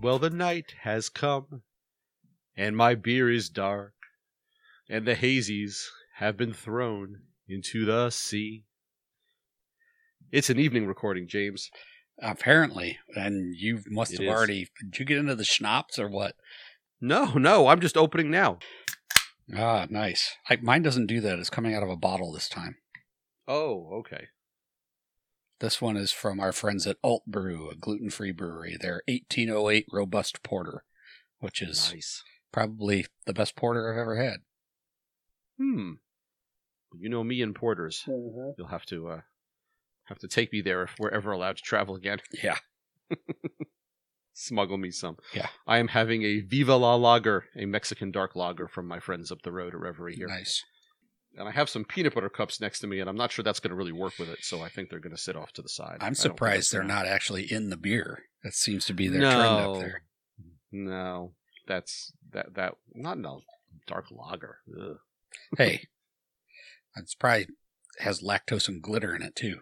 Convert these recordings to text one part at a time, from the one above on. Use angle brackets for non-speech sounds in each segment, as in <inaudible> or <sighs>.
Well, the night has come, and my beer is dark, and the hazies have been thrown into the sea. It's an evening recording, James. Apparently, and you must It have is. already. Did you get into the schnapps or what? No, no, I'm just opening now. Ah, nice. I, mine doesn't do that. It's coming out of a bottle this time. Oh, okay. This one is from our friends at Alt Brew, a gluten-free brewery. Their 1808 Robust Porter, which is Nice. probably the best porter I've ever had. Hmm. You know me and porters. You'll have to uh, have to take me there if we're ever allowed to travel again. <laughs> Yeah. Smuggle me some. Yeah. I am having a Viva La Lager, a Mexican dark lager from my friends up the road at Reverie here. Nice. And I have some peanut butter cups next to me, and I'm not sure that's going to really work with it, so I think they're going to sit off to the side. I'm surprised they're not actually in the beer. That seems to be their trend up there. No, that's that that not no dark lager. Ugh. Hey, <laughs> it's probably has lactose and glitter in it too.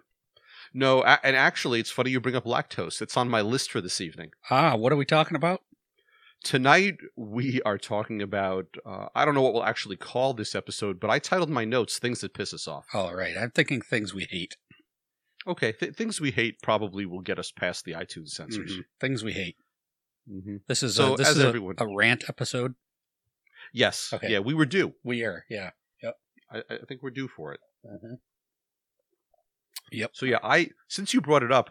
No, and actually, it's funny you bring up lactose. It's on my list for this evening. Ah, what are we talking about? Tonight we are talking about. Uh, I don't know what we'll actually call this episode, but I titled my notes "Things That Piss Us Off." All right, I'm thinking things we hate. Okay, th- things we hate probably will get us past the iTunes censors. Mhm. Things we hate. hmm This is So, a, this is a, everyone- a rant episode. Yes, Okay. yeah, we were due. We are, yeah. I, I think we're due for it. Yep. So yeah, I since you brought it up,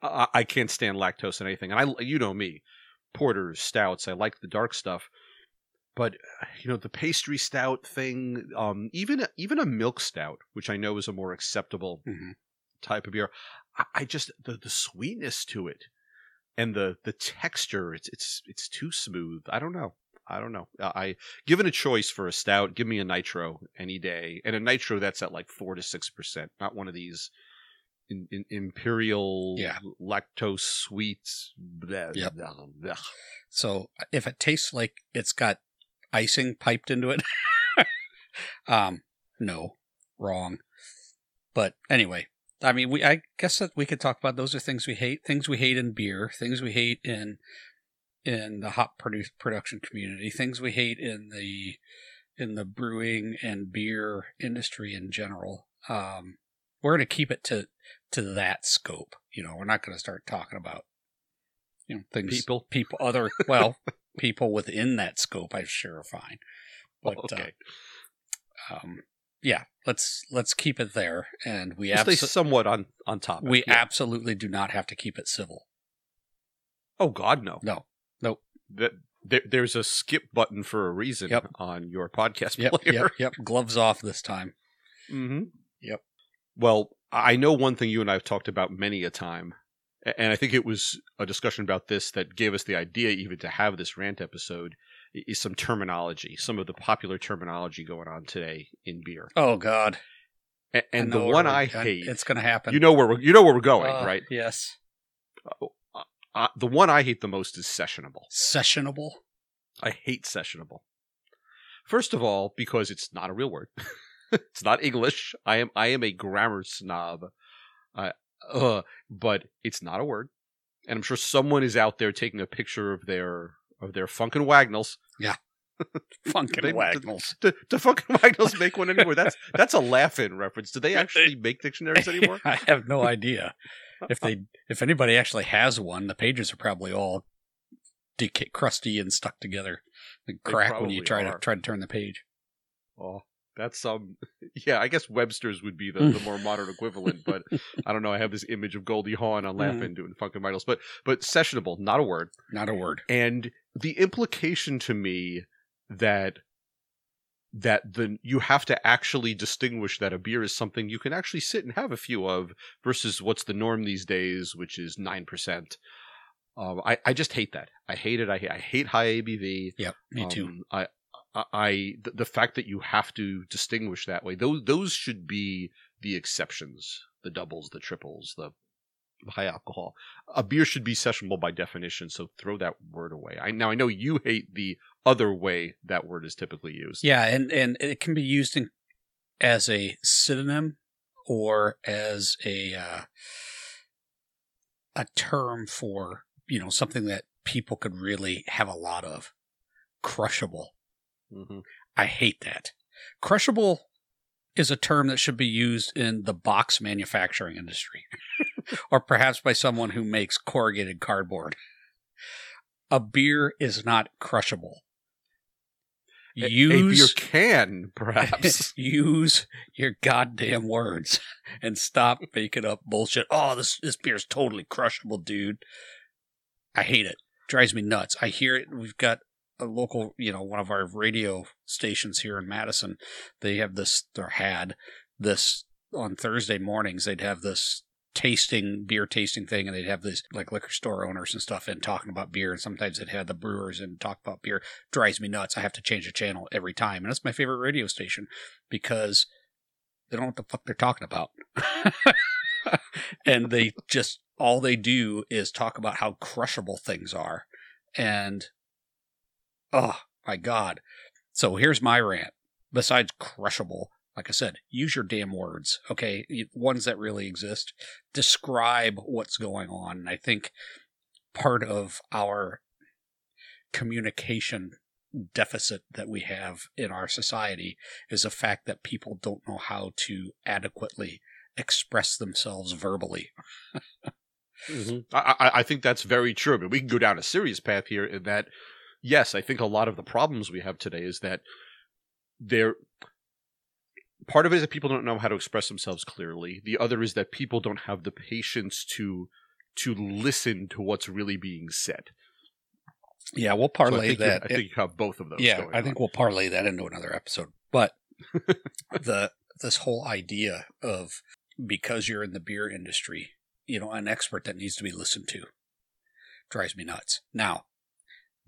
I, I can't stand lactose in anything, and I you know me, porters, stouts. I like the dark stuff, but you know the pastry stout thing, um, even even a milk stout, which I know is a more acceptable Mhm. type of beer. I, I just the the sweetness to it and the the texture. It's it's it's too smooth. I don't know. I don't know. I I- given a choice for a stout, give me a nitro any day, and a nitro that's at like four to six percent, not one of these in, in, imperial Yeah. lactose sweets. Blah, Yep. blah, blah. So if it tastes like it's got icing piped into it, <laughs> um, no, wrong. But anyway, I mean, we I guess that we could talk about those are things we hate, things we hate in beer, things we hate in in the hop produce production community, things we hate in the in the brewing and beer industry in general. Um, we're going to keep it to to that scope. You know, we're not going to start talking about you know things People. people other well <laughs> people within that scope. I'm sure are fine, but okay. uh, um, yeah, let's let's keep it there, and we We'll stay somewhat on on topic. we Yeah. absolutely do not have to keep it civil. oh God, no. No, That there, there's a skip button for a reason Yep. on your podcast yep, player. yep, yep. Gloves off this time. Mm-hmm. Yep. Well, I know one thing you and I have talked about many a time, and I think it was a discussion about this that gave us the idea even to have this rant episode. Is some terminology, some of the popular terminology going on today in beer, Oh God! A- and the one I hate. It's going to happen. You know where we're you know where we're going, Uh, right? Yes. Uh, the one I hate the most is sessionable. Sessionable. I hate sessionable. First of all, because it's not a real word. <laughs> <laughs> it's not English. I am I am a grammar snob. I uh, but it's not a word. And I'm sure someone is out there taking a picture of their of their Funk & Wagnalls. Yeah. <laughs> Funkin' They- Wagnalls. Do, do Funk & Wagnalls make one anymore? That's that's a laugh-in reference. Do they <laughs> actually make dictionaries anymore? I have no idea if they if anybody actually has one. The pages are probably all decay, crusty and stuck together. They crack when you try are. to try to turn the page. Oh, that's um, <laughs> yeah. I guess Webster's would be the, the more modern equivalent, but <laughs> I don't know. I have this image of Goldie Hawn on Laugh-In doing Funk & Wagnalls, but but sessionable, not a word. Not a word. and the implication to me that that the you have to actually distinguish that a beer is something you can actually sit and have a few of versus what's the norm these days, which is nine percent. Um, I I just hate that. I hate it. I hate, I hate high ABV. Yeah, me too. Um, I, I, I the, fact that you have to distinguish that way, those those should be the exceptions, the doubles, the triples, the high alcohol. A beer should be sessionable by definition, so throw that word away. I now I know you hate the other way that word is typically used. Yeah, and and it can be used in as a synonym or as a uh, a term for you know something that people could really have a lot of. Crushable. Mhm. I hate that. Crushable is a term that should be used in the box manufacturing industry, <laughs> or perhaps by someone who makes corrugated cardboard. A beer is not crushable. A- a, Use beer can <laughs> perhaps. use your goddamn words and stop making up bullshit. Oh, this this beer's totally crushable, dude. I hate it. Drives me nuts. I hear it. We've got a local, you know, one of our radio stations here in Madison. They have this, or had this on Thursday mornings. They'd have this tasting beer tasting thing, and they'd have these like liquor store owners and stuff in talking about beer. And sometimes they'd have the brewers and talk about beer. Drives me nuts. I have to change the channel every time, and that's my favorite radio station because they don't know what the fuck they're talking about. <laughs> and they just all they do is talk about how crushable things are. And oh my god. So here's my rant. Besides crushable, like I said, use your damn words, okay? Ones that really exist. Describe what's going on. I think part of our communication deficit that we have in our society is the fact that people don't know how to adequately express themselves verbally. <laughs> Mhm. I, I, I think that's very true. But we can go down a serious path here in that, yes, I think a lot of the problems we have today is that they're part of it is that people don't know how to express themselves clearly. The other is that people don't have the patience to to listen to what's really being said. Yeah, we'll So I parlay that. I think you have both of those. yeah, I think on. we'll parlay that into another episode. But <laughs> the this whole idea of because you're in the beer industry, you know, an expert that needs to be listened to drives me nuts. Now,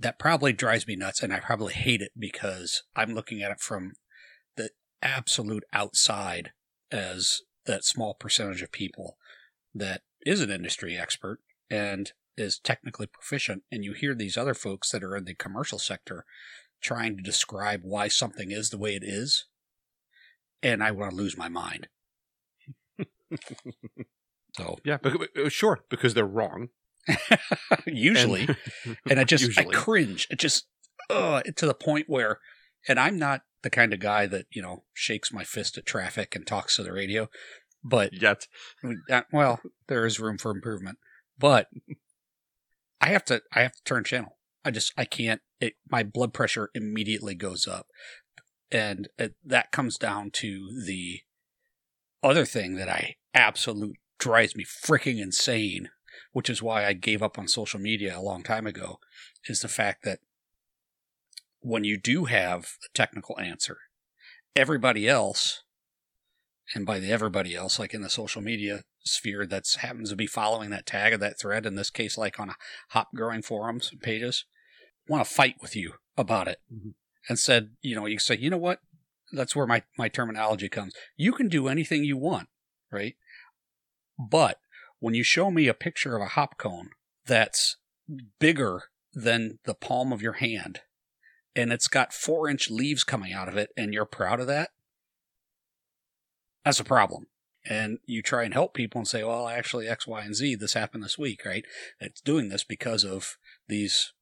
that probably drives me nuts and I probably hate it because I'm looking at it from the absolute outside as that small percentage of people that is an industry expert and is technically proficient and you hear these other folks that are in the commercial sector trying to describe why something is the way it is and I want to lose my mind. <laughs> so yeah, but, uh, but- sure, because they're wrong. <laughs> usually And- and I just Usually. I cringe. It just uh to the point where and I'm not the kind of guy that, you know, shakes my fist at traffic and talks to the radio, but Yet, uh, well, there is room for improvement. But I have to I have to turn channel. I just I can't it my blood pressure immediately goes up. And it, that comes down to the other thing that I absolute drives me freaking insane, which is why I gave up on social media a long time ago, is the fact that when you do have a technical answer, everybody else, and by the everybody else, like in the social media sphere that's happens to be following that tag or that thread, in this case, like on a hop growing forums and pages, want to fight with you about it. Mhm. And said, you know, you say, you know what? That's where my, my terminology comes. You can do anything you want, right? But when you show me a picture of a hop cone that's bigger than the palm of your hand and it's got four inch leaves coming out of it and you're proud of that, that's a problem. And you try and help people and say, well, actually, X, Y, and Z, this happened this week, right? It's doing this because of these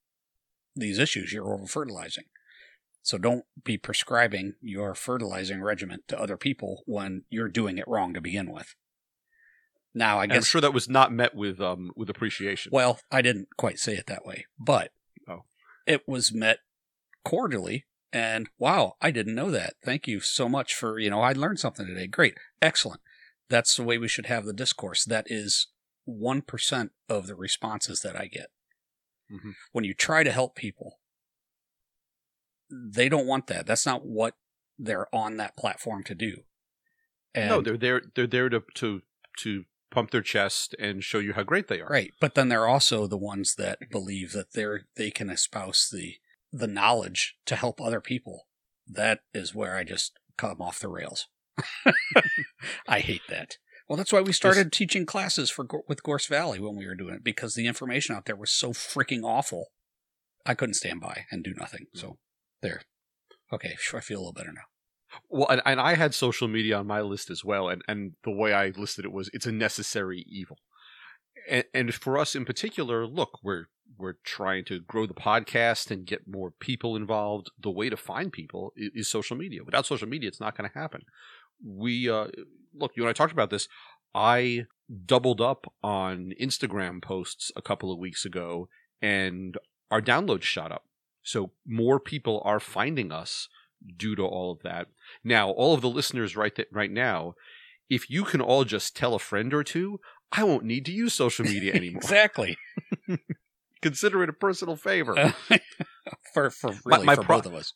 these issues you're over fertilizing. So don't be prescribing your fertilizing regimen to other people when you're doing it wrong to begin with. Now, I And I'm sure that was not met with um with appreciation. well, I didn't quite say it that way, but Oh. it was met cordially. And wow, I didn't know that. Thank you so much for, you know, I learned something today. Great. Excellent. That's the way we should have the discourse. That is 1% of the responses that I get. Mhm. When you try to help people, they don't want that. That's not what they're on that platform to do. And no, they're there. They're there to to to pump their chest and show you how great they are. Right, but then they're also the ones that believe that they're they can espouse the the knowledge to help other people. That is where I just come off the rails. <laughs> I hate that. Well, that's why we started teaching classes for with Gorst Valley when we were doing it because the information out there was so freaking awful. I couldn't stand by and do nothing. Hmm. So there. Okay, sure, I feel a little better now. Well, and, and I had social media on my list as well, and, and the way I listed it was it's a necessary evil. And, and for us in particular, look, we're we're trying to grow the podcast and get more people involved. The way to find people is, is social media. Without social media, it's not going to happen. We uh, look, you and I talked about this. I doubled up on Instagram posts a couple of weeks ago, and our downloads shot up. So more people are finding us due to all of that. Now, all of the listeners right th- right now, if you can all just tell a friend or two, I won't need to use social media <laughs> anymore. exactly. <laughs> Consider it a personal favor. <laughs> for for really my for pro- both of us.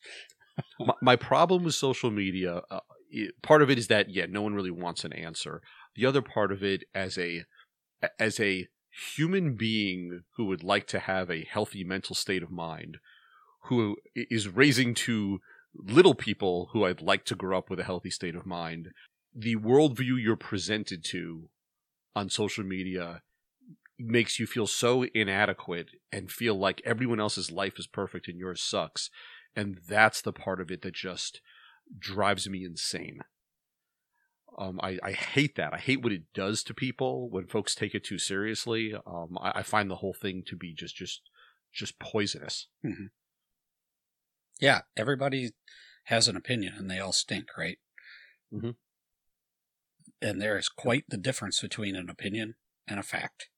my, my problem with social media, uh, it- part of it is that yeah, no one really wants an answer. The other part of it, as a as a human being who would like to have a healthy mental state of mind, who is raising two little people who I'd like to grow up with a healthy state of mind, the worldview you're presented to on social media makes you feel so inadequate and feel like everyone else's life is perfect and yours sucks. And that's the part of it that just drives me insane. Um, I, I hate that. I hate what it does to people when folks take it too seriously. Um, I, I find the whole thing to be just just just poisonous. Yeah, everybody has an opinion and they all stink, right? Mhm. And there is quite the difference between an opinion and a fact.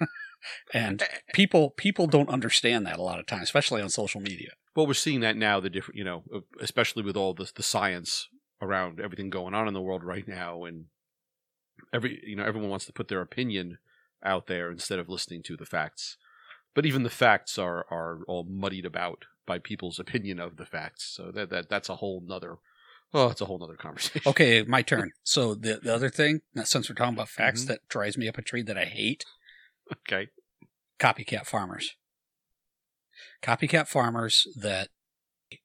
<laughs> and eh, eh. people people don't understand that a lot of times, especially on social media. Well, we're seeing that now. The different, you know, uh, especially with all the the science around everything going on in the world right now, and every you know everyone wants to put their opinion out there instead of listening to the facts. But even the facts are are all muddied about by people's opinion of the facts. So that that that's a whole nother. Oh, it's a whole nother conversation. Okay, my <laughs> turn. So the the other thing, since we're talking about facts Mhm. that drives me up a tree that I hate, Okay. copycat farmers. Copycat farmers that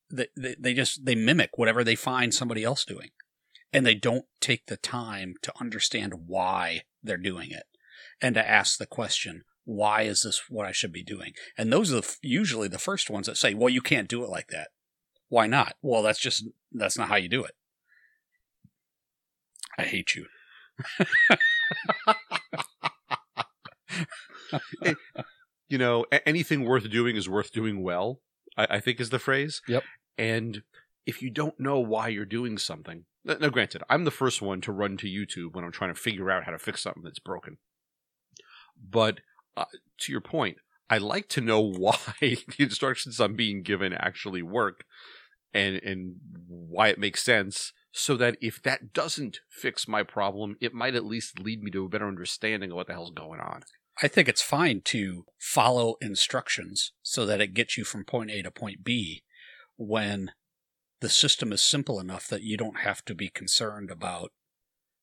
they, they, they just they mimic whatever they find somebody else doing. And they don't take the time to understand why they're doing it and to ask the question, why is this what I should be doing? And those are the, usually the first ones that say, well, you can't do it like that. Why not? Well, that's just that's not how you do it. I hate you. you know, anything worth doing is worth doing well. I, I think is the phrase. Yep. And if you don't know why you're doing something, now granted, I'm the first one to run to YouTube when I'm trying to figure out how to fix something that's broken. But uh, to your point, I like to know <laughs> why the instructions I'm being given actually work, and and why it makes sense. So that if that doesn't fix my problem, it might at least lead me to a better understanding of what the hell's going on. I think it's fine to follow instructions so that it gets you from point A to point B when the system is simple enough that you don't have to be concerned about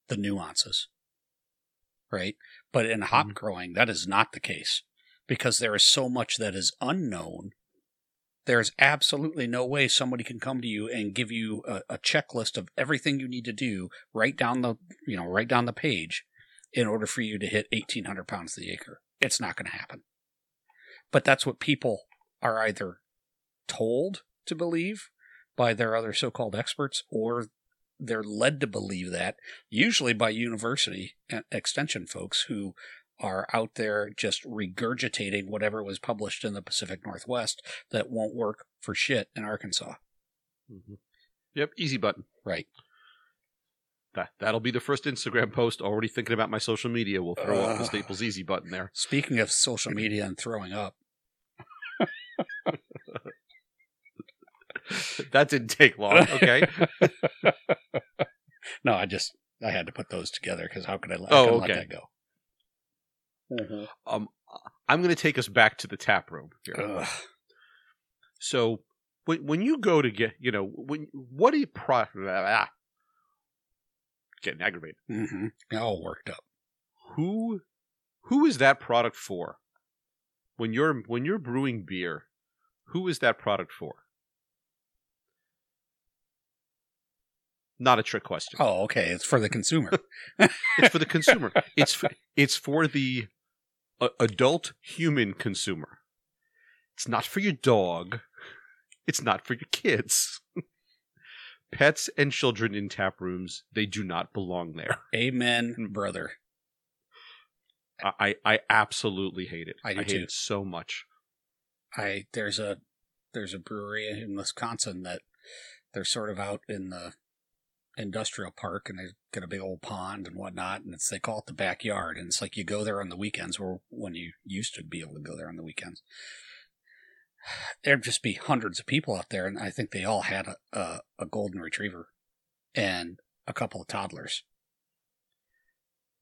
the nuances. Right? But in hop Mhm. growing, that is not the case because there is so much that is unknown. There's absolutely no way somebody can come to you and give you a, a checklist of everything you need to do right down the, you know, right down the page in order for you to hit 1800 pounds the acre. It's not going to happen. But that's what people are either told to believe by their other so called experts or they're led to believe that, usually by university e- extension folks who are out there just regurgitating whatever was published in the Pacific Northwest that won't work for shit in Arkansas. Mm-hmm. Yep, easy button. Right. That that'll be the first Instagram post. Already thinking about my social media. We'll throw up the Staples Easy button there. Speaking of social media and throwing up, <laughs> that didn't take long. Okay. <laughs> no, I just I had to put those together because how could I, let- Oh, okay. let that go? um, I'm going to take us back to the tap room here. Ugh. So when when you go to get, you know, when what do you pro? Ah, <laughs> getting aggravated. hmm All worked up. Who who is that product for? When you're when you're brewing beer, who is that product for? Not a trick question. Oh, okay. It's for the consumer. <laughs> It's for the consumer. it's for, it's for the uh, adult human consumer. It's not for your dog. It's not for your kids. <laughs> Pets and children in tap rooms, they do not belong there. <laughs> Amen, brother. I, I, I absolutely hate it. I do hate too. it so much. I there's a there's a brewery in Wisconsin that they're sort of out in the industrial park and they've got a big old pond and whatnot and it's they call it the backyard and it's like you go there on the weekends or when you used to be able to go there on the weekends. There'd just be hundreds of people out there and i think they all had a, a, a golden retriever and a couple of toddlers.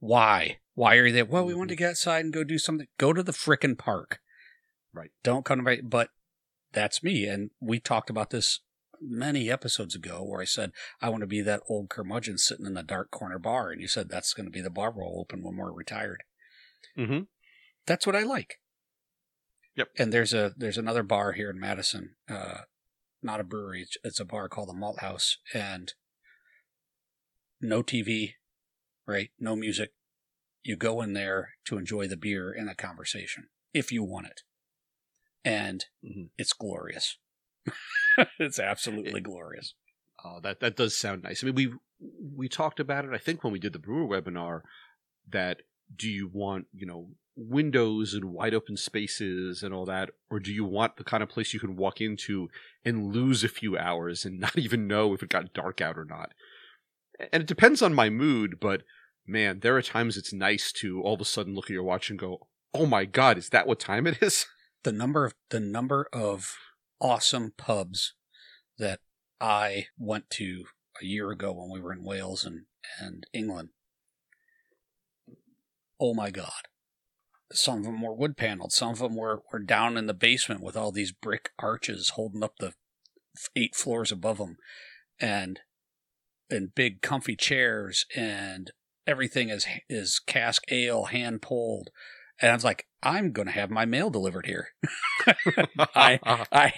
Why? Why are you there well we want to get outside and go do something. Go to the frickin' park. Right. don't come to my but that's me and we talked about this many episodes ago where I said I want to be that old curmudgeon sitting in the dark corner bar, and you said that's going to be the bar we'll open when we're retired. Mm-hmm. That's what I like. Yep. And there's a there's another bar here in Madison, uh, not a brewery. It's, it's a bar called the Malt House, and no TV, right? No music. You go in there to enjoy the beer and the conversation if you want it, and Mhm. it's glorious. <laughs> it's absolutely glorious. Oh, that that does sound nice. I mean, we we talked about it. I think when we did the brewer webinar, that do you want you know windows and wide open spaces and all that, or do you want the kind of place you can walk into and lose a few hours and <laughs> not even know if it got dark out or not? And it depends on my mood, but man, there are times it's nice to all of a sudden look at your watch and go, "Oh my god, is that what time it is?" <laughs> the number of the number of awesome pubs that I went to a year ago when we were in Wales and, and England. Oh my God. Some of them were wood paneled. Some of them were, were down in the basement with all these brick arches holding up the eight floors above them and, and big comfy chairs and everything is, is cask ale hand pulled. And I was like, I'm going to have my mail delivered here. <laughs> I- I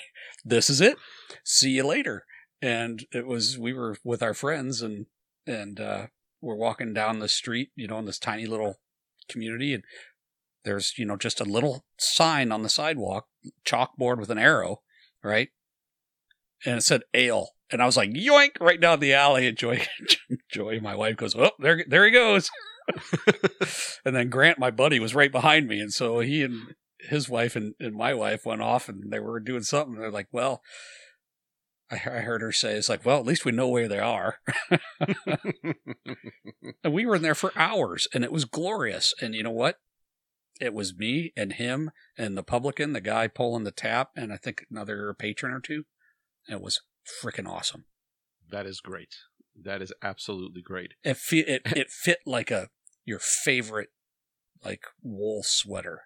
this is it. See you later. And it was we were with our friends and and uh we're walking down the street, you know, in this tiny little community and there's, you know, just a little sign on the sidewalk, chalkboard with an arrow, right? And it said ale. And I was like, yoink, right down the alley. And Joy, <laughs> Joy, my wife goes, oh, there, there he goes. <laughs> and then Grant, my buddy, was right behind me. And so he and his wife and, and my wife went off and they were doing something. They're like, well, I, I heard her say, it's like, well, at least we know where they are. <laughs> and we were in there for hours and it was glorious. And you know what? It was me and him and the publican, the guy pulling the tap, and I think another patron or two. It was freaking awesome. that is great. That is absolutely great. It fit, it, <laughs> it fit like a, your favorite, like wool sweater.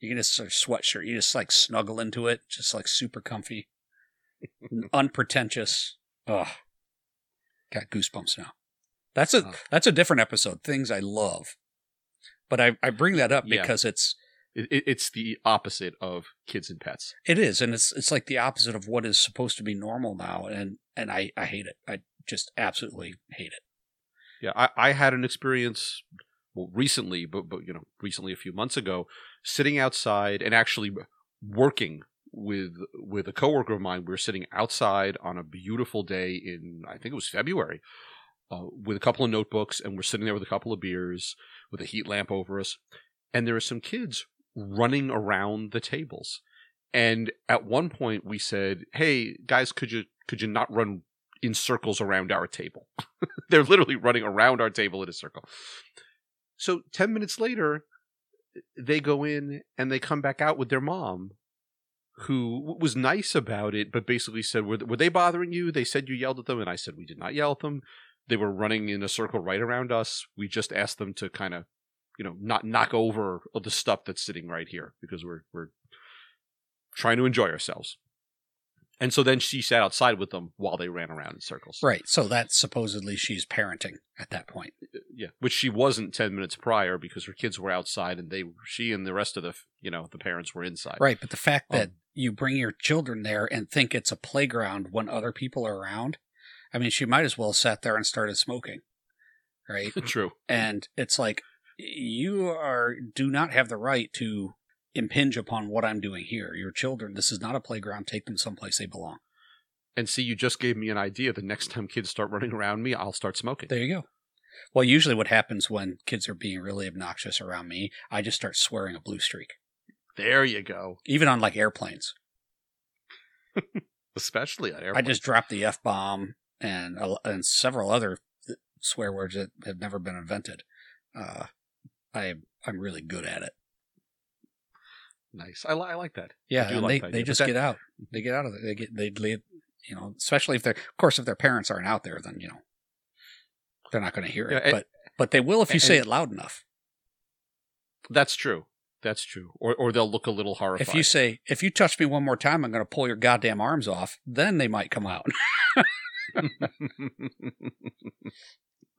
You can just, or sweatshirt, you just like snuggle into it, just like super comfy, <laughs> unpretentious. Ugh. Got goosebumps now. That's a, Oh. that's a different episode. Things I love. But I, I bring that up Yeah. because it's, It, it, it's the opposite of kids and pets. It is, and it's it's like the opposite of what is supposed to be normal now, and and I I hate it. I just absolutely hate it. Yeah, I, I had an experience well recently, but but you know, recently a few months ago, sitting outside and actually working with with a coworker of mine. We were sitting outside on a beautiful day in I think it was February, uh, with a couple of notebooks, and we're sitting there with a couple of beers with a heat lamp over us, and there are some kids running around the tables. And at one point, we said, "Hey guys, could you could you not run in circles around our table?" <laughs> They're literally running around our table in a circle. So 10 minutes later, they go in and they come back out with their mom, who was nice about it, but basically said, were, were they bothering you? They said you yelled at them. And I said, We did not yell at them. They were running in a circle right around us. We just asked them to kind of, you know, not knock over the stuff that's sitting right here because we're, we're trying to enjoy ourselves. And so then she sat outside with them while they ran around in circles. Right. So that's supposedly she's parenting at that point. yeah, which she wasn't ten minutes prior because her kids were outside and they, she and the rest of the, you know, the parents were inside. Right. But the fact that Um, you bring your children there and think it's a playground when other people are around, I mean, she might as well sat there and started smoking. Right. <laughs> True. and it's like you are do not have the right to impinge upon what I'm doing here. Your children, this is not a playground. Take them someplace they belong. And see, you just gave me an idea. The next time kids start running around me, I'll start smoking. There you go. Well, usually what happens when kids are being really obnoxious around me, I just start swearing a blue streak. There you go. even on like airplanes. <laughs> Especially on airplanes. I just dropped the f bomb and and several other swear words that have never been invented. Uh, I I'm really good at it. Nice. I, li- I like that. Yeah, and like they that they idea, just that- get out. They get out of it. They get they leave. You know, especially if they're of course if their parents aren't out there, then you know they're not going to hear it. Yeah, but but they will if you say it loud enough. That's true. That's true. Or or they'll look a little horrified. If you say if you touch me one more time, I'm going to pull your goddamn arms off. Then they might come out. <laughs> <laughs>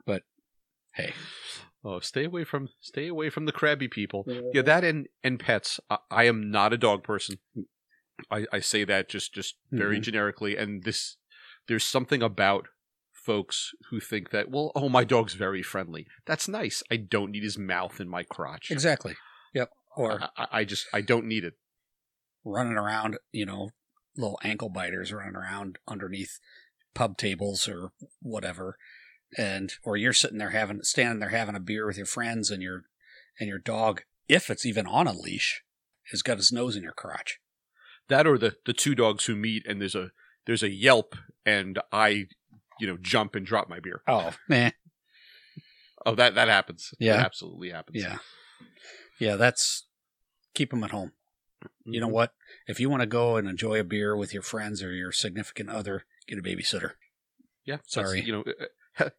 But hey, oh, stay away from stay away from the crabby people. Yeah, that and and pets. I, I am not a dog person. I, I say that just just very Mhm. generically. And this, there's something about folks who think that well, oh, my dog's very friendly. That's nice. I don't need his mouth in my crotch. exactly. Yep. Or I- I just I don't need it. running around, you know, little ankle biters running around underneath pub tables or whatever. And or you're sitting there having standing there having a beer with your friends and your and your dog, if it's even on a leash, has got his nose in your crotch. That or the the two dogs who meet and there's a there's a yelp and I you know jump and drop my beer. Oh, man. Oh, that that happens. Yeah. That absolutely happens. Yeah. Yeah, that's keep them at home. You know Mhm. what? If you want to go and enjoy a beer with your friends or your significant other, get a babysitter. Yeah. Sorry. You know, uh,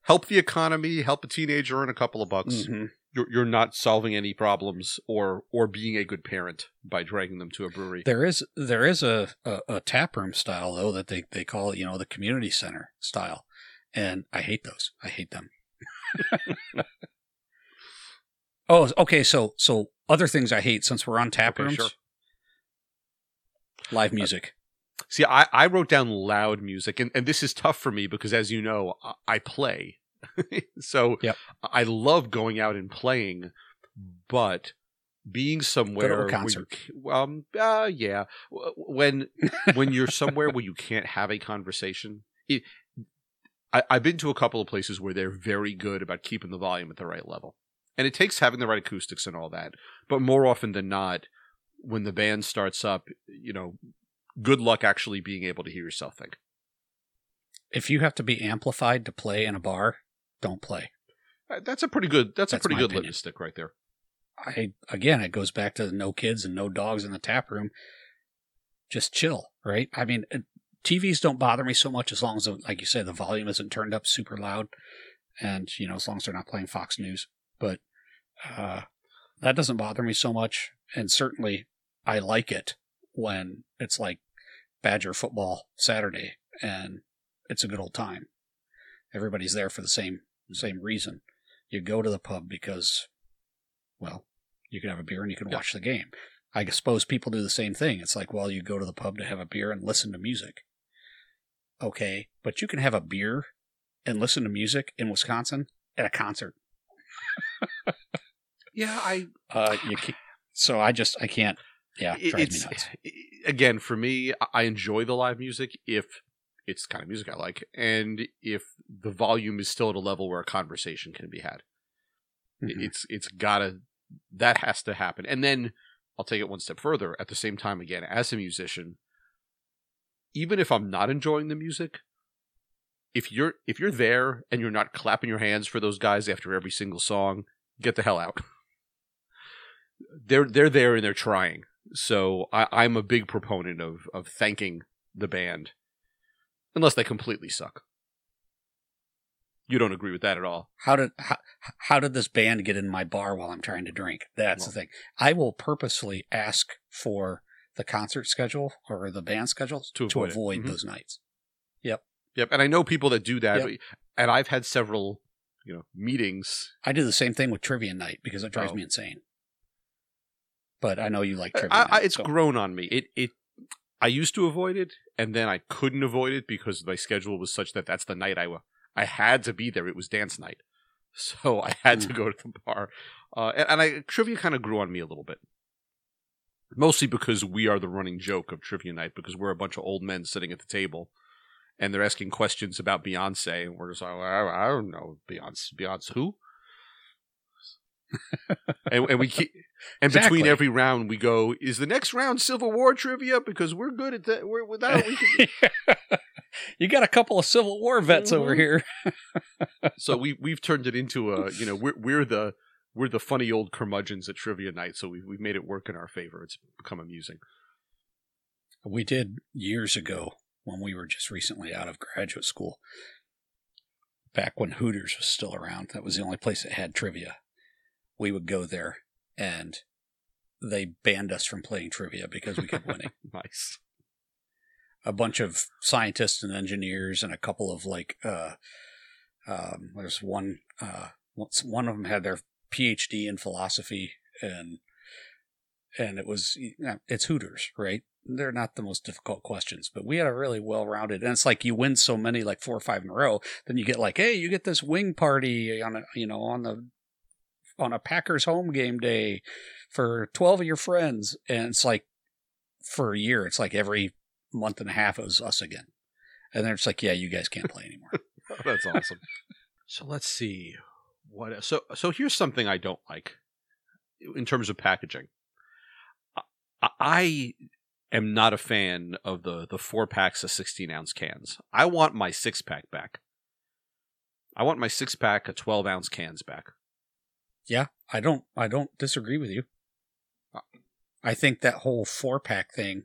help the economy, help a teenager earn a couple of bucks. Mhm. You're you're not solving any problems or or being a good parent by dragging them to a brewery. There is there is a, a, a tap room style though that they, they call it, you know, the community center style. And I hate those. I hate them. <laughs> oh, okay, so so other things I hate since we're on tap Okay, rooms. sure. Live music. See, I, I wrote down loud music, and, and this is tough for me because, as you know, I, I play. <laughs> so Yep. I love going out and playing, but being somewhere where you concert. ca- um uh yeah when <laughs> when you're somewhere where you can't have a conversation it, I, I've been to a couple of places where they're very good about keeping the volume at the right level and it takes having the right acoustics and all that but more often than not when the band starts up you know good luck actually being able to hear yourself think if you have to be amplified to play in a bar, don't play. Uh, that's a pretty good that's, That's a pretty good litmus stick right there I again, it goes back to no kids and no dogs in the tap room. Just chill, right? I mean, TVs don't bother me so much as long as, like you said, the volume isn't turned up super loud, and you know, as long as they're not playing Fox News. But uh, that doesn't bother me so much, and certainly I like it when it's like Badger football Saturday and it's a good old time. Everybody's there for the same same reason. You go to the pub because, well, you can have a beer and you can watch the game. I suppose people do the same thing. It's like, well, you go to the pub to have a beer and listen to music. Okay, but you can have a beer and listen to music in Wisconsin at a concert. <laughs> yeah i Uh, you can so I just I can't. Yeah, it- it's me nuts. again for me I- enjoy the live music if it's the kind of music i like and if the volume is still at a level where a conversation can be had. Mhm. it's it's gotta that has to happen. And then i'll take it one step further. At the same time again as a musician even if i'm not enjoying the music if you're if you're there and you're not clapping your hands for those guys after every single song get the hell out. <laughs> They're they're there and they're trying so I, i'm a big proponent of of thanking the band unless they completely suck you don't agree with that at all How did how, how did this band get in my bar while I'm trying to drink? That's the thing. I will purposely ask for the concert schedule or the band schedules To to avoid avoid, it. Mhm. those nights. Yep, Yep. and I know people that do that, Yep. and I've had several, you know, meetings. I do the same thing with trivia night because it drives Oh. me insane. But I know you like trivia I. I, it's so- grown on me. It it. I used to avoid it, and then I couldn't avoid it because my schedule was such that that's the night I I had to be there. It was dance night, <laughs> so I had to Mm. go to the bar, uh, and, and I trivia kind of grew on me a little bit. Mostly because we are the running joke of trivia night because we're a bunch of old men sitting at the table, and they're asking questions about Beyonce, and we're just like, I, I don't know Beyonce. Beyonce who? <laughs> and, and we keep and Exactly. between every round we go is the next round civil war trivia because we're good at that we're without we can <laughs> you got a couple of Civil War vets over Mhm. here. <laughs> so we we've turned it into a you know we're we're the we're the funny old curmudgeons at trivia night so we we've made it work in our favor it's become amusing We did years ago when we were just recently out of graduate school. Back when Hooters was still around, that was the only place that had trivia. We would go there and they banned us from playing trivia because we kept winning. <laughs> nice a bunch of scientists and engineers and a couple of like uh um there's one uh once- one of them had their phd in philosophy and and it was it's hooters right they're not the most difficult questions but we had a really well rounded and it's like you win so many like four or five in a row then you get like hey you get this wing party on a you know on the on a packers home game day for 12 of your friends and it's like for a year it's like every month and a half it was us again. And then it's like yeah you guys can't play anymore. Oh, <laughs> that's awesome. So let's see. What so so here's something i don't like in terms of packaging. I, I am not a fan of the the four packs of 16 ounce cans. I want my six pack back. I want my six pack of 12 ounce cans back yeah i don't i don't disagree with you. I think that whole four pack thing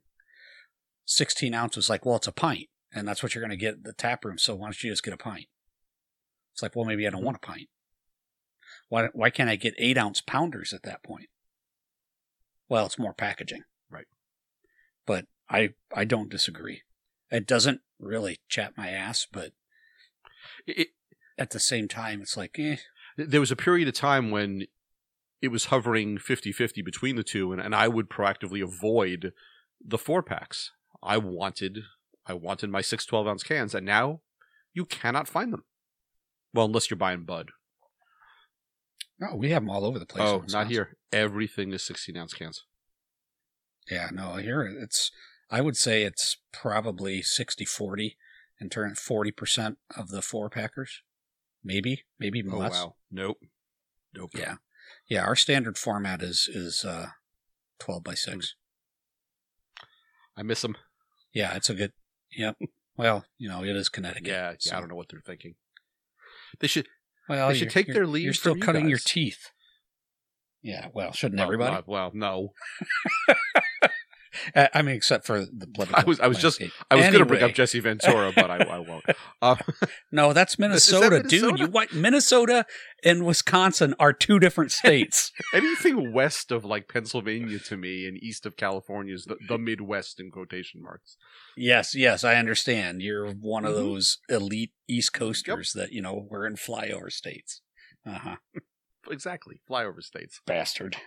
16 ounces like well it's a pint and that's what you're going to get at the tap room so why don't you just get a pint? It's like well maybe i don't want a pint. Why, why can't i get eight ounce pounders at that point? Well it's more packaging. Right. but i i don't disagree. It doesn't really chat my ass but it, at the same time it's like eh, there was a period of time when it was hovering 50-50 between the two and, and i would proactively avoid the four packs. I wanted i wanted my six 12 ounce cans and now you cannot find them. Well unless you're buying bud. No we have them all over the place oh not here. Everything is 16 ounce cans. Yeah, no, here it's, I would say it's probably 60 40 and turn 40% of the four packers. Maybe, maybe even oh less. wow nope nope Yeah. Yeah. Our standard format is, is, uh, 12 by Hmm. 6. i miss them Yeah. It's a good, yep. Well, you know, it is Connecticut. yeah, yeah so- i don't know what they're thinking they should Well, They should take their leave. You're still you cutting your teeth. Yeah. Well, shouldn't well, everybody? uh, well no <laughs> <laughs> Uh, I mean, except for the political. I was- I was just- i was going to bring up jesse ventura but i, I won't <laughs> um, No, that's <laughs> that Minnesota, dude. Minnesota? You what? Minnesota and Wisconsin are two different states. anything west of like Pennsylvania to me and east of California is the, the Midwest in quotation marks. yes, yes, I understand. You're one of Mhm. those elite East Coasters that you know we're in flyover states. Uh huh. Exactly. Flyover states. Bastard.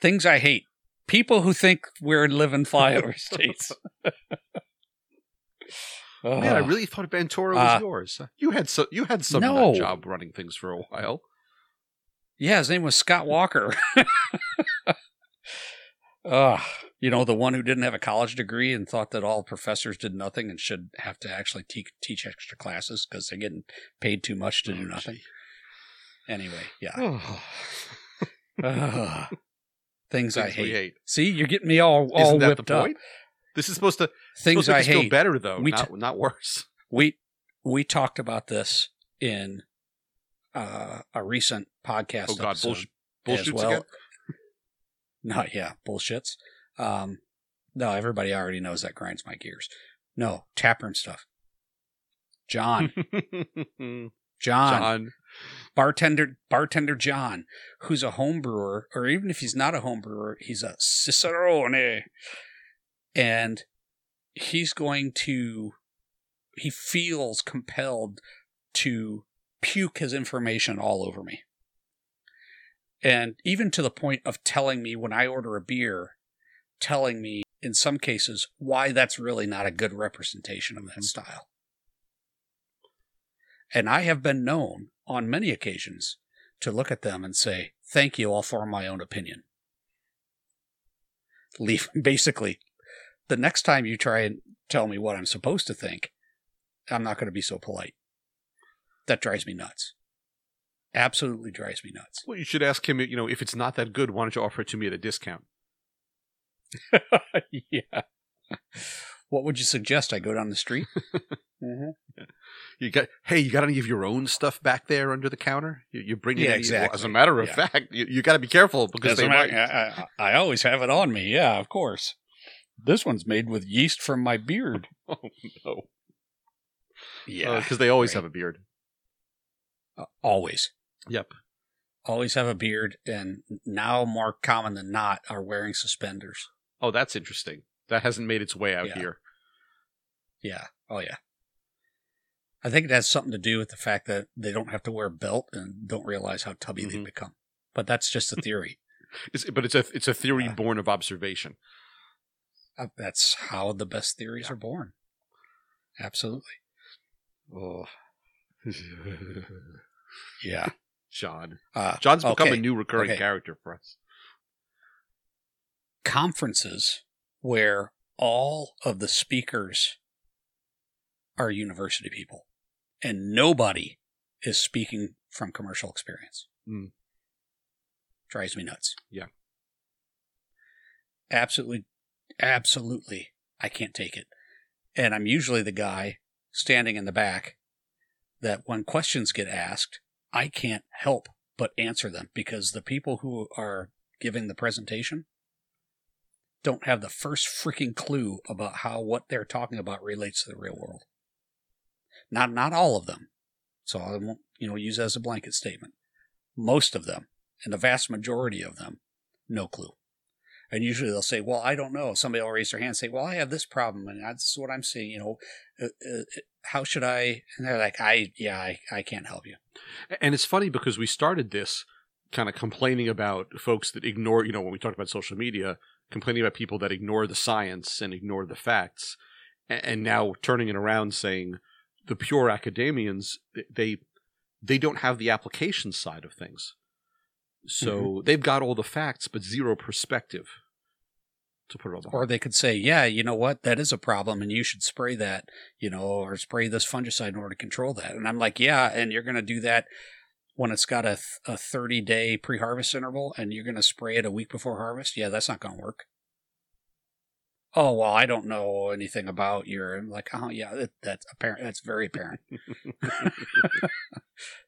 Things I hate. People who think we're living flyover <laughs> states. Oh. Man, I really thought Ventura was Uh, yours. You had so you had some No. job running things for a while. Yeah, his name was Scott Walker. <laughs> Ugh. You know, the one who didn't have a college degree and thought that all professors did nothing and should have to actually te- teach extra classes because they're getting paid too much to do Oh, nothing. Anyway, yeah. <sighs> Oh, Ugh. Things I things we hate. See, you're getting me all, all Isn't that whipped the up. This is supposed to Things supposed to I make us feel hate. better though, We not not worse. we we talked about this in uh, a recent podcast Oh God, bullshits well. again. <laughs> No, yeah, bullshits. Um, no, everybody already knows that grinds my gears. No, taproom stuff. John, <laughs> John, John, bartender, bartender John, who's a home brewer, or even if he's not a home brewer, he's a cicerone, and he's going to. He feels compelled to puke his information all over me. And even to the point of telling me when I order a beer, telling me in some cases why that's really not a good representation of that mm-hmm. style. And I have been known on many occasions to look at them and say, Thank you, I'll form my own opinion. Leave <laughs> basically the next time you try and tell me what I'm supposed to think, I'm not going to be so polite. That drives me nuts. Absolutely drives me nuts. Well, you should ask him. You know, if it's not that good, why don't you offer it to me at a discount? <laughs> yeah. What would you suggest? I go down the street. <laughs> mm-hmm. You got hey, you got any of your own stuff back there under the counter? You, you bring it yeah, any, exactly. As a matter of yeah. fact, you, you got to be careful because they might. I, I, I, always have it on me. Yeah, of course. This one's made with yeast from my beard. <laughs> oh no. Yeah, because uh, they always right. have a beard. Uh, always. Yep. Always have a beard, and now more common than not are wearing suspenders. Oh, that's interesting. That hasn't made its way out Yeah. here. Yeah. Oh, yeah. I think it has something to do with the fact that they don't have to wear a belt and don't realize how tubby they Mhm. become. But that's just a theory. <laughs> It's, but it's a it's a theory Yeah. born of observation. Uh, that's how the best theories are born. Absolutely. Oh, <laughs> Yeah. John. Uh, John's become a new recurring Okay. character for us. conferences where all of the speakers are university people and nobody is speaking from commercial experience. Mm. Drives me nuts. Yeah. Absolutely, absolutely. I can't take it. And I'm usually the guy standing in the back that when questions get asked, I can't help but answer them because the people who are giving the presentation don't have the first freaking clue about how what they're talking about relates to the real world. Not not all of them. So I won't, you know, use as a blanket statement. Most of them, and the vast majority of them, no clue. And usually they'll say, "Well, I don't know." Somebody will raise their hand and say, "Well, I have this problem, and this is what I'm seeing." You know, uh, uh, how should I? And they're like, "I, yeah, I, I can't help you." And it's funny because we started this kind of complaining about folks that ignore, you know, when we talked about social media, complaining about people that ignore the science and ignore the facts, and now turning it around saying the pure academians they they don't have the application side of things. So mm-hmm. they've got all the facts but zero perspective to put it all behind. Or they could say, yeah, you know what? That is a problem and you should spray that, you know, or spray this fungicide in order to control that. And I'm like, yeah, and you're going to do that when it's got a, th- a 30 day pre harvest interval and you're going to spray it a week before harvest. Yeah, that's not going to work. Oh, well, I don't know anything about your, I'm like, oh, yeah, that, that's apparent. That's very apparent. <laughs> <laughs>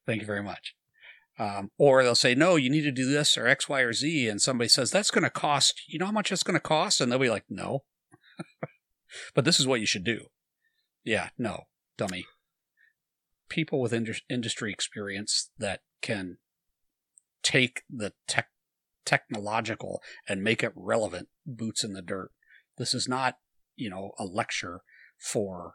Thank you very much. Um, or they'll say, no, you need to do this or X, Y, or Z. And somebody says, that's going to cost, you know how much that's going to cost? And they'll be like, no. <laughs> but this is what you should do. Yeah, no, dummy. People with indus- industry experience that can take the tech technological and make it relevant boots in the dirt. This is not, you know, a lecture for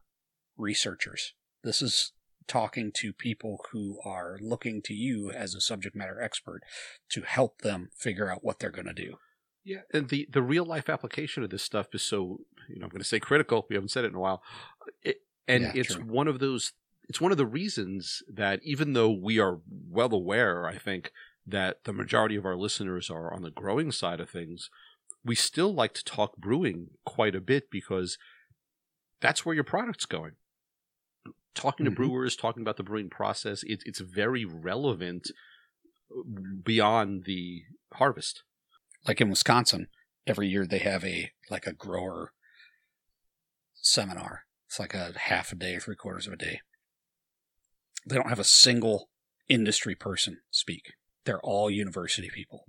researchers. This is talking to people who are looking to you as a subject matter expert to help them figure out what they're going to do. Yeah, and the the real life application of this stuff is so you know I'm going to say critical. We haven't said it in a while, it, and Yeah, it's true. one of those. It's one of the reasons that even though we are well aware, I think that the majority of our listeners are on the growing side of things, we still like to talk brewing quite a bit because that's where your product's going. Talking to mm-hmm. brewers, talking about the brewing process, it, it's very relevant uh, beyond the harvest. Like in Wisconsin, every year they have a like a grower seminar. It's like a half a day, three quarters of a day. They don't have a single industry person speak. They're all university people.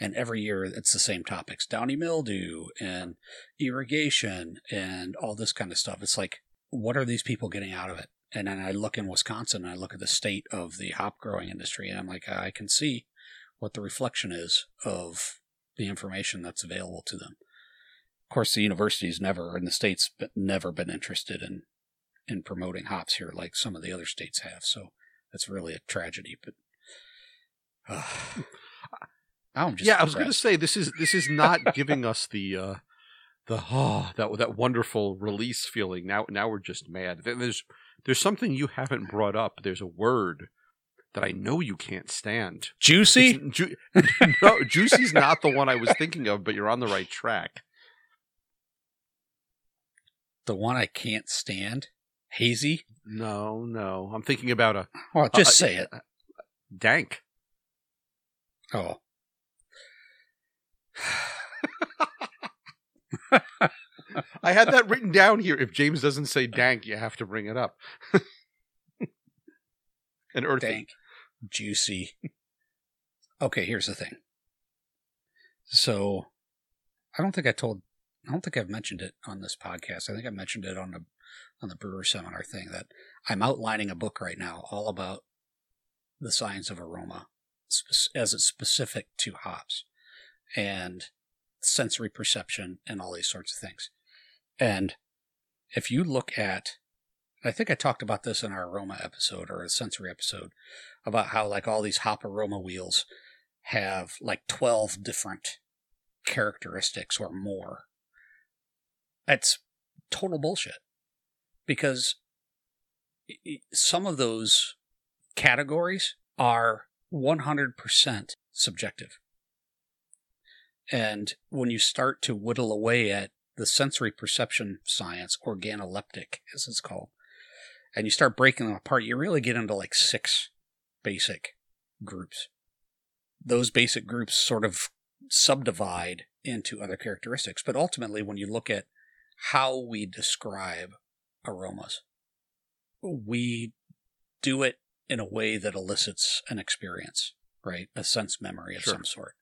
And every year it's the same topics downy mildew and irrigation and all this kind of stuff. It's like, what are these people getting out of it? And then I look in Wisconsin and I look at the state of the hop growing industry and I'm like, I can see what the reflection is of the information that's available to them. Of course, the university's never, and the state's never been interested in in promoting hops here like some of the other states have. So that's really a tragedy. But uh, <sighs> I'm just yeah, I was going to say this is this is not giving us the uh, the oh that that wonderful release feeling. Now now we're just mad. There's there's something you haven't brought up. There's a word that I know you can't stand. juicy. Ju- <laughs> no, Juicy's not the one I was thinking of, but you're on the right track. The one I can't stand, hazy. No, no, I'm thinking about a Well, just Uh, say it. Dank. <sighs> Oh. I had that written down here. If James doesn't say dank, you have to bring it up. <laughs> and earthy. dank, juicy. Okay, here's the thing. So, I don't think I told. I don't think I've mentioned it on this podcast. I think I mentioned it on on the brewer seminar thing that I'm outlining a book right now all about the science of aroma as it's specific to hops and sensory perception and all these sorts of things. And if you look at I think I talked about this in our aroma episode or a sensory episode about how like all these hop aroma wheels have like 12 different characteristics or more. That's total bullshit because some of those categories are 100% subjective. And when you start to whittle away at the sensory perception science, organoleptic as it's called, and you start breaking them apart, you really get into like six basic groups. Those basic groups sort of subdivide into other characteristics. But ultimately, when you look at how we describe aromas, we do it in a way that elicits an experience, right? A sense memory of Sure. some sort.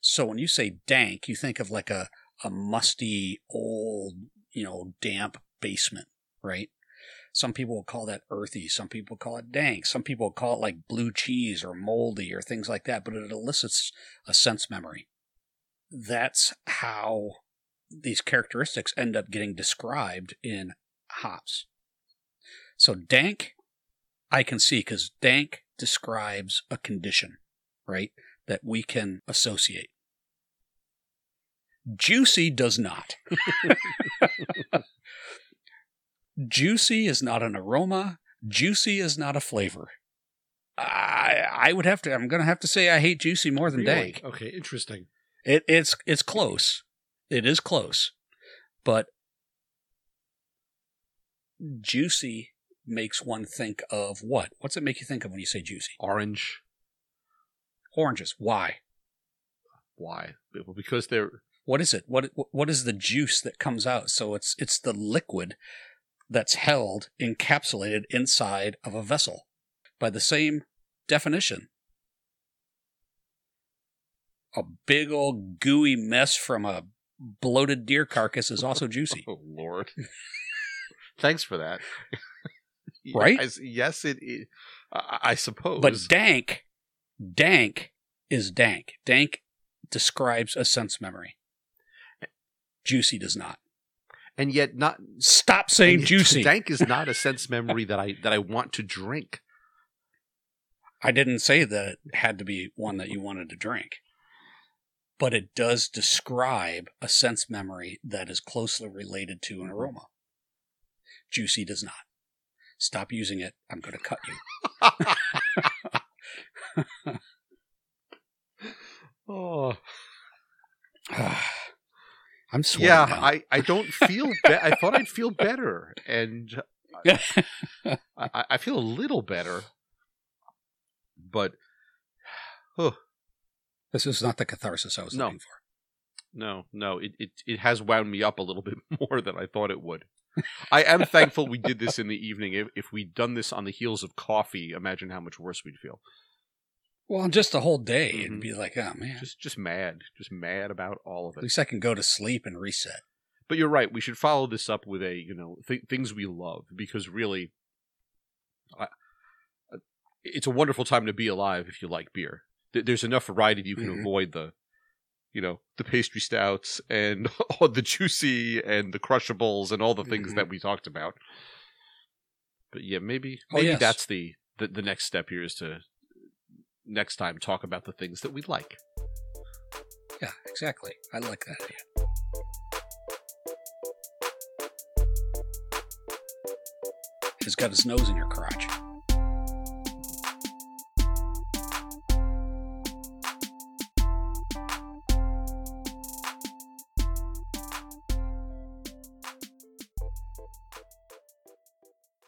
So when you say dank, you think of like a, a musty, old, you know, damp basement, right? Some people will call that earthy. Some people call it dank. Some people call it like blue cheese or moldy or things like that, but it elicits a sense memory. That's how these characteristics end up getting described in hops. So dank, I can see because dank describes a condition, right? That we can associate. Juicy does not. <laughs> Juicy is not an aroma. Juicy is not a flavor. I I would have to. I'm going to have to say I hate juicy more than Really? dank. Okay, interesting. It, it's it's close. It is close, but juicy makes one think of what? What's it make you think of when you say juicy? Orange. Oranges. Why? Why? Well, because they're What is it? What what is the juice that comes out? So it's it's the liquid that's held encapsulated inside of a vessel. By the same definition. A big old gooey mess from a bloated deer carcass is also juicy. <laughs> Oh Lord. <laughs> Thanks for that. <laughs> Right? Yes, yes, it. it I, I suppose. But dank, dank is dank. Dank describes a sense memory. Juicy does not. and yet not Stop saying juicy. Dank is not a sense memory that I that I want to drink. I didn't say that it had to be one that you wanted to drink. But it does describe a sense memory that is closely related to an aroma. Juicy does not. Stop using it. I'm going to cut you. <laughs> oh. <sighs> I'm sweating Yeah, now. I, I don't feel. Be- I thought I'd feel better, and I, <laughs> I- I feel a little better. But <sighs> oh this is not the catharsis I was No. looking for. no, no, it, it it has wound me up a little bit <laughs> more than I thought it would. I am thankful we did this in the evening. If if we'd done this on the heels of coffee, imagine how much worse we'd feel. Well, just a whole day, it'd Mhm. be like, oh man, Just just mad, just mad about all of it. at least I can go to sleep and reset. But you're right. We should follow this up with a you know th- things we love because really, I, it's a wonderful time to be alive if you like beer. Th- There's enough variety you can Mhm. avoid the, you know, the pastry stouts and <laughs> all the juicy and the crushables and all the things Mhm. that we talked about. But yeah, maybe Oh, maybe yes. that's the, the the next step here is to next time talk about the things that we like. Yeah, exactly. I like that idea. He's got his nose in your crotch.